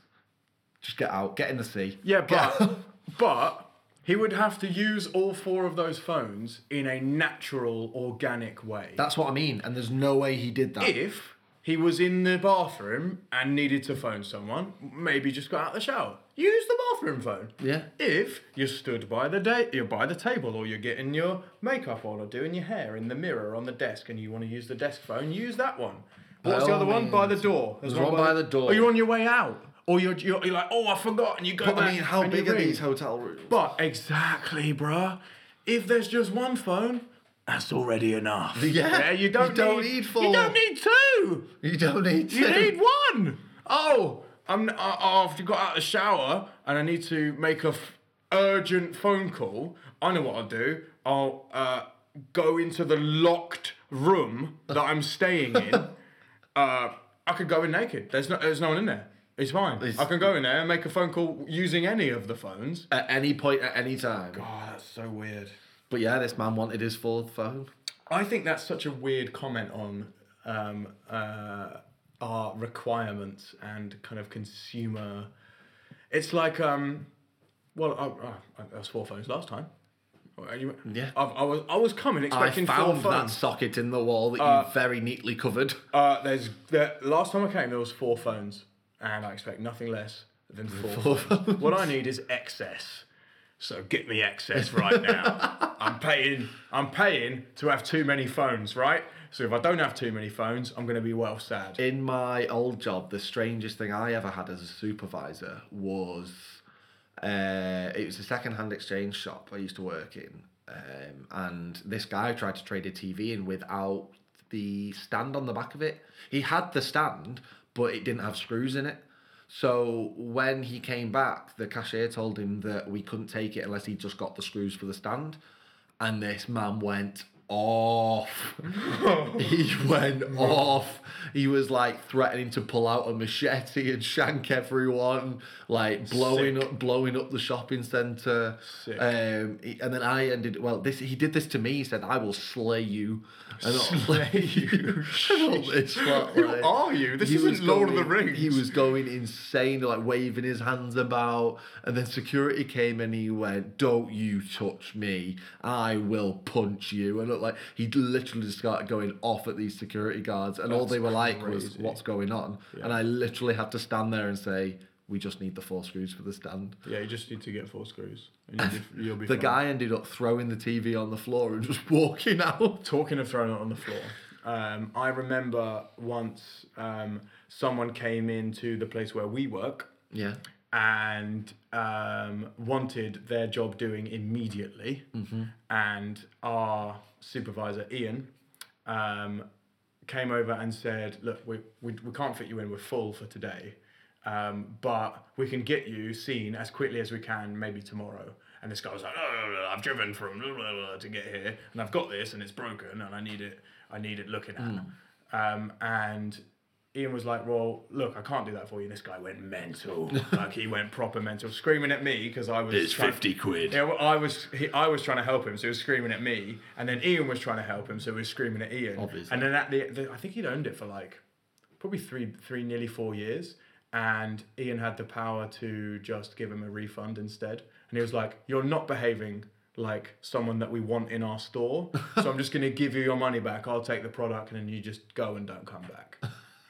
just get out, get in the sea. yeah, but but he would have to use all four of those phones in a natural, organic way. that's what I mean, and there's no way he did that. if he was in the bathroom and needed to phone someone, maybe just got out the shower. Use the bathroom phone. Yeah. If you're stood by the da- you're by the table or you're getting your makeup on or doing your hair in the mirror on the desk and you want to use the desk phone, use that one. What's the all other one? By the means. door. There's one by the door. Or you're on your way out. Or you're, you're, you're like, oh, I forgot, and you go But back I mean, how big are ring. these hotel rooms? But exactly, bruh. If there's just one phone, that's already enough. Yeah, you don't, you don't need, need four. You don't need two. You don't need to. You need one. Oh, I'm. Uh, I've got out of the shower and I need to make a f- urgent phone call. I know what I'll do. I'll uh, go into the locked room that I'm staying in. uh, I could go in naked. There's no. There's no one in there. It's fine. It's- I can go in there and make a phone call using any of the phones. At any point, at any time. Oh, that's so weird. But yeah, this man wanted his fourth phone. I think that's such a weird comment on um, uh, our requirements and kind of consumer. It's like, um, well, I, I, I phones last time. Well, you- Yeah. I, I was I was coming I expecting found four that phones. socket in the wall that you very neatly covered. Uh, there's the last time I came there was four phones, and I expect nothing less than four, phones. What I need is excess. So get me excess right now. I'm paying. I'm paying to have too many phones, right? So if I don't have too many phones, I'm going to be well sad. In my old job, the strangest thing I ever had as a supervisor was uh, it was a second-hand exchange shop I used to work in, um, and this guy tried to trade a TV in without the stand on the back of it. He had the stand, but it didn't have screws in it. So when he came back, the cashier told him that we couldn't take it unless he just got the screws for the stand, and this man went off. he went off. He was like threatening to pull out a machete and shank everyone, like blowing Sick. up, blowing up the shopping centre. Um, he- and then I ended. Well, this he did this to me. He said, "I will slay you." And I'll Slay you? And all this, like, Who like- are you? This he isn't was Lord of the going- Rings. He was going insane, like waving his hands about. And then security came and he went, Don't you touch me. I will punch you. And look like he literally just started going off at these security guards. And all they were like was. What's going on? And I literally had to stand there and say, We just need the four screws for the stand. Yeah, you just need to get four screws. And you'll be, you'll be The fine. guy ended up throwing the TV on the floor and just walking out. Talking of throwing it on the floor, um, I remember once um, someone came into the place where we work Yeah. And um, wanted their job doing immediately. And our supervisor, Ian, um, came over and said, Look, we, we, we can't fit you in, we're full for today. Um, but we can get you seen as quickly as we can, maybe tomorrow. And this guy was like, "Oh, no, no, no, I've driven from blah, blah, blah to get here, and I've got this, and it's broken, and I need it. I need it looking at." Um, and Ian was like, "Well, look, I can't do that for you." And this guy went mental, like he went proper mental, screaming at me because I was. It's trying- 50 quid. Yeah, well, I was he, I was trying to help him, so he was screaming at me, and then Ian was trying to help him, so he was screaming at Ian. Obviously. And then at the, the I think he'd owned it for like probably three three nearly four years, and Ian had the power to just give him a refund instead, and he was like, "You're not behaving." Like someone that we want in our store, so I'm just gonna give you your money back. I'll take the product, and then you just go and don't come back.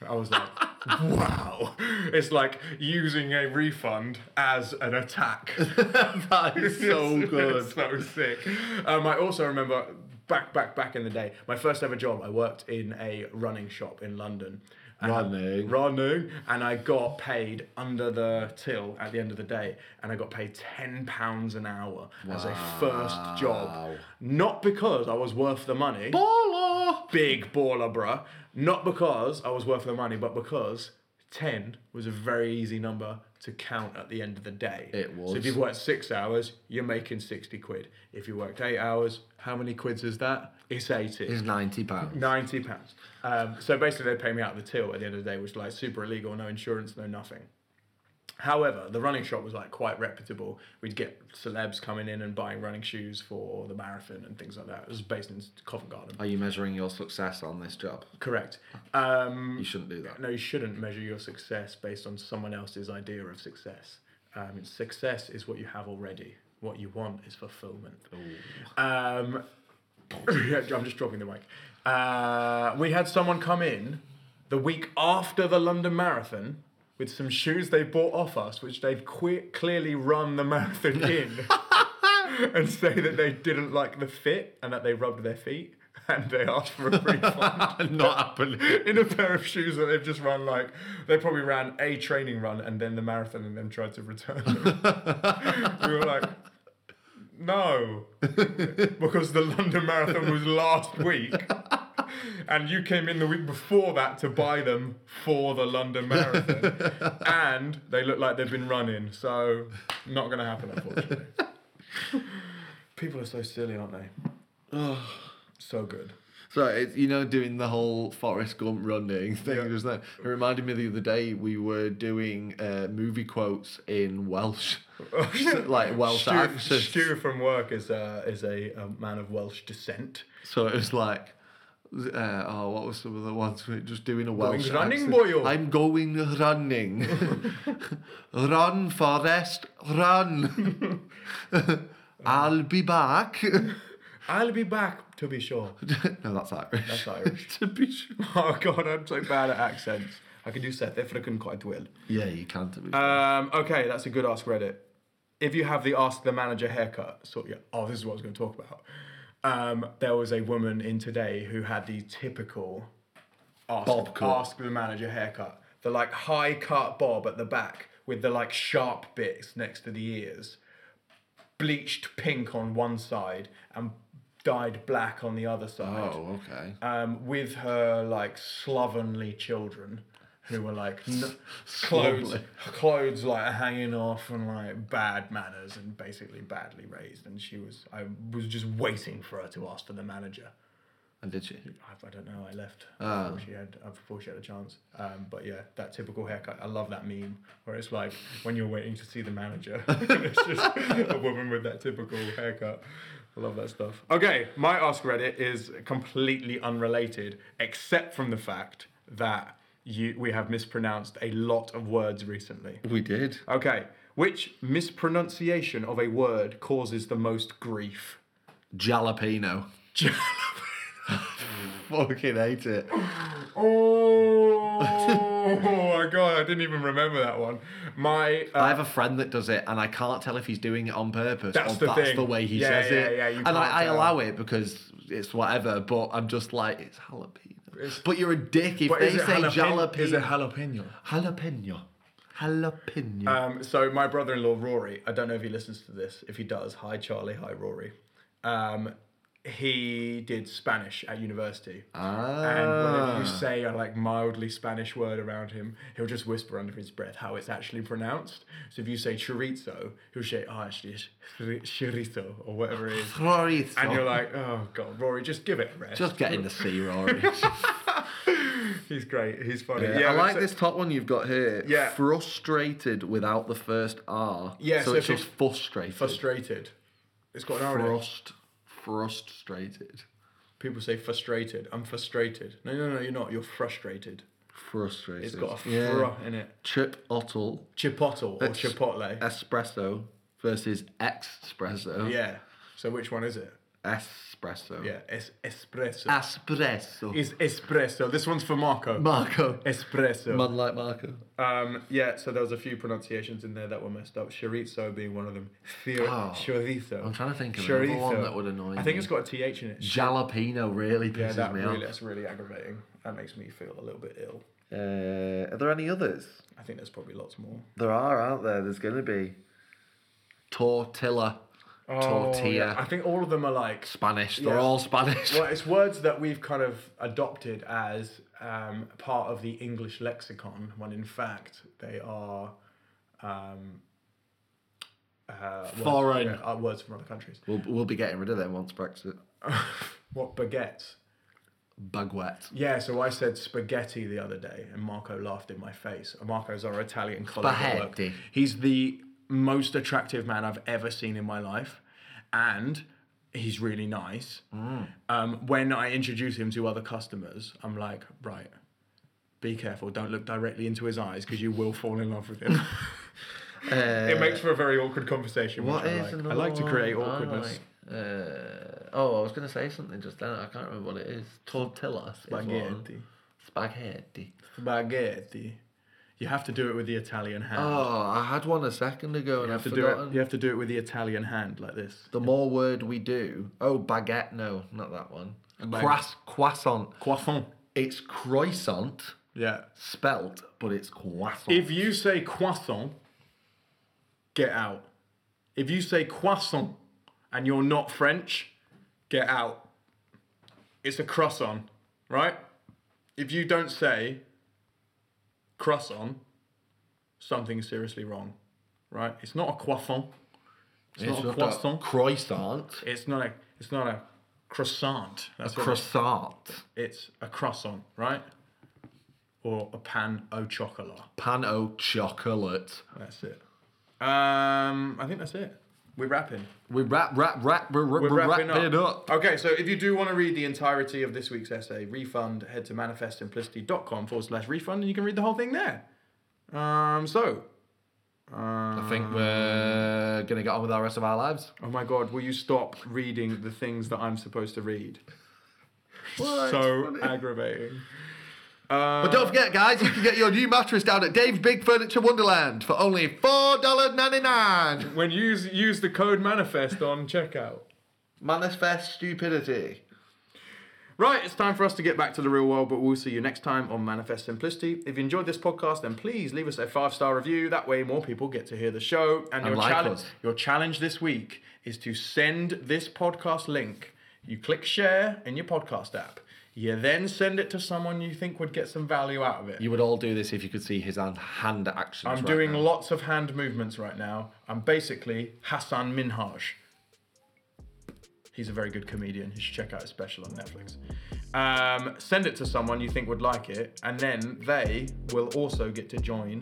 I was like, wow. It's like using a refund as an attack. that is so good. so sick. Um, I also remember back, back, back in the day, my first ever job, I worked in a running shop in London. And- Running. Running. And I got paid under the till at the end of the day. And I got paid £10 an hour as a first job. Not because I was worth the money Baller! big baller, bruh. Not because I was worth the money, but because 10 was a very easy number to count at the end of the day. It So if you've worked six hours, you're making 60 quid. If you worked eight hours, how many quids is that? It's 80. Is ninety pounds. 90 pounds. Um, so basically, they pay me out of the till at the end of the day, which is like super illegal, no insurance, no nothing. However, the running shop was like quite reputable. We'd get celebs coming in and buying running shoes for the marathon and things like that. It was based in Covent Garden. Are you measuring your success on this job? Correct. Um, You shouldn't do that. no, you shouldn't measure your success based on someone else's idea of success. Um, success is what you have already. What you want is fulfillment. Um, I'm just dropping the mic. Uh, we had someone come in the week after the London Marathon with some shoes they bought off us, which they've que- clearly run the marathon in, and say that they didn't like the fit and that they rubbed their feet. And they asked for a refund Not happening. in a pair of shoes that they've just run like they probably ran a training run and then the marathon and then tried to return them. we were like, no, because the London Marathon was last week, and you came in the week before that to buy them for the London Marathon, and they look like they've been running, so not going to happen, unfortunately. People are so silly, aren't they? Oh, so good. So it's you know doing the whole Forrest Gump running thing. Yeah. Just that it reminded me the other day we were doing uh, movie quotes in Welsh, like Welsh Stu. Stu from work is a, is a, a man of Welsh descent. So it was like, uh, oh, what was some of the ones just doing a Welsh running, accent. I'm going running. run, Forrest, run. I'll be back. I'll be back to be sure. no, that's Irish. That's Irish. to be sure. Oh god, I'm so bad at accents. I can do Seth Efrican quite well. Yeah, you can to be sure. Um, okay, that's a good ask Reddit. If you have the ask the manager haircut, so yeah, oh, this is what I was going to talk about. Um, there was a woman in today who had the typical ask, Bob cut. ask the manager haircut. The like high cut bob at the back with the like sharp bits next to the ears, bleached pink on one side and dyed black on the other side oh, okay. um, with her like slovenly children who were like n- clothes, clothes like hanging off and like bad manners and basically badly raised. And she was, I was just waiting for her to ask for the manager. And did she? I, I don't know. I left Ah. before she had uh, before she had a chance. Um, but yeah, that typical haircut. I love that meme where it's like when you're waiting to see the manager, it's just a woman with that typical haircut. I love that stuff. Okay, my Ask Reddit is completely unrelated, except from the fact that you we have mispronounced a lot of words recently. We did. Okay, which mispronunciation of a word causes the most grief? Jalapeno. Jalapeno. Fucking hate it. Oh, oh my god, I didn't even remember that one. My uh, I have a friend that does it, and I can't tell if he's doing it on purpose That's or the that's thing. the way he Yeah, says yeah, it. yeah, you and I, I allow it because it's whatever, but I'm just like, it's jalapeno. It's- but you're a dick if they say jalapeno? Is it jalapeno? jalapeno? Jalapeno. Um, so my brother-in-law Rory, I don't know if he listens to this. If he does, hi Charlie, hi Rory. Um, he did Spanish at university, and whenever you ah. say a like mildly Spanish word around him, he'll just whisper under his breath how it's actually pronounced. So if you say chorizo, he'll say, "Oh, actually, it's chori- chorizo" or whatever it is, Chorizo. and you're like, "Oh God, Rory, just give it a rest." just get in the sea, Rory. He's great. He's funny. Yeah, Yeah, I like this top one you've got here. Yeah. Frustrated without the first R. Yeah, So, so it's just frustrated. Frustrated. It's got an R. Frust. Frustrated. People say frustrated. I'm frustrated. No, no, no, you're not. You're frustrated. Frustrated. It's got a yeah. in it. Chip Ottle. Chipotle or chipotle. Espresso versus Espresso. Yeah. So which one is it? Espresso. Yeah, es- espresso. Espresso. is espresso. This one's for Marco. Marco. espresso. Man like Marco. Um, yeah, so there was a few pronunciations in there that were messed up. Chorizo being one of them. Theo- Oh, chorizo. I'm trying to think of another one that would annoy me. I think me. it's got a th in it. Jalapeno really pisses yeah, that me really, off. that's really aggravating. That makes me feel a little bit ill. Uh, are there any others? I think there's probably lots more. There are, aren't there? There's going to be. Tortilla. Oh, Tortilla. I think all of them are like Spanish. They're Yeah. all Spanish. Well, it's words that we've kind of adopted as um, part of the English lexicon, when in fact they are um, uh, words, Foreign. yeah, are words from other countries. We'll, we'll be getting rid of them once Brexit. What baguettes? Baguette. Yeah, so I said spaghetti the other day, and Marco laughed in my face. Marco's our Italian colleague. Spaghetti. He's the most attractive man I've ever seen in my life, and he's really nice. Um, when I introduce him to other customers, I'm like, right, be careful, don't look directly into his eyes because you will fall in love with him. it makes for a very awkward conversation. What which I like. I like to create awkwardness. like? Uh, oh, I was going to say something just then. I can't remember what it is. Tortilla. is one. Spaghetti. Spaghetti. Spaghetti. You have to do it with the Italian hand. Oh, I had one a second ago You and have I've to do it. You have to do it with the Italian hand like this. The more word we do. Oh, baguette. No, not that one. bag- Croiss, croissant. Croissant. It's croissant Yeah. spelt, but it's croissant. If you say croissant, get out. If you say croissant and you're not French, get out. It's a croissant, right? If you don't say croissant, something's seriously wrong, right? It's not a croissant. It's, it's not a just croissant. croissant. It's not a. It's not a croissant. That's it- Croissant. it's a croissant, right? Or a pan au chocolat. Pan au chocolate. That's it. Um, I think that's it. We're wrapping. We wrap, wrap, wrap, we're, We're we're wrapping wrapping up. up. Okay, so if you do want to read the entirety of this week's essay, refund, head to manifestsimplicity.com forward slash refund and you can read the whole thing there. Um, so. Um, I think we're going to get on with our rest of our lives. Oh my god, will you stop reading the things that I'm supposed to read? So aggravating. Um, But don't forget, guys, you can get your new mattress down at Dave's Big Furniture Wonderland for only $4.99. when you use, use the code manifest on checkout. Manifest stupidity. Right, it's time for us to get back to the real world, but we'll see you next time on Manifest Simplicity. If you enjoyed this podcast, then please leave us a five star review. That way, more people get to hear the show. And, And your, like challenge, your challenge this week is to send this podcast link. You click share in your podcast app. You then send it to someone you think would get some value out of it. You would all do this if you could see his hand, hand actions. I'm right doing now. lots of hand movements right now. I'm basically Hasan Minhaj. He's a very good comedian. You should check out his special on Netflix. Um, send it to someone you think would like it, and then they will also get to join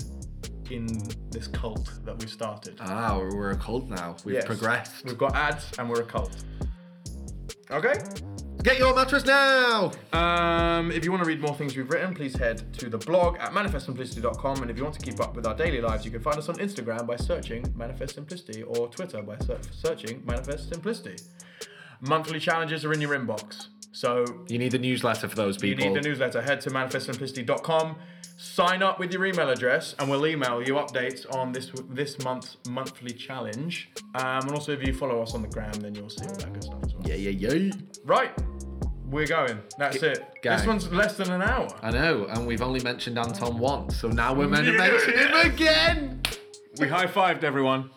in this cult that we started. Ah, we're a cult now. We've Yes. progressed. We've got ads, and we're a cult. Okay. Get your mattress now. Um, if you want to read more things we've written, please head to the blog at manifestsimplicity.com. And if you want to keep up with our daily lives, you can find us on Instagram by searching Manifest Simplicity or Twitter by ser- searching Manifest Simplicity. Monthly challenges are in your inbox. So You need the newsletter for those people. you people. need the newsletter. Head to manifestsimplicity.com. Sign up with your email address, and we'll email you updates on this this month's monthly challenge. Um, and also, if you follow us on the gram, then you'll see all that good stuff as well. Yeah, yeah, yeah. Right, we're going. That's G- it. This one's less than an hour. I know, and we've only mentioned Anton once, so now we're meant to mention him again. We high fived everyone.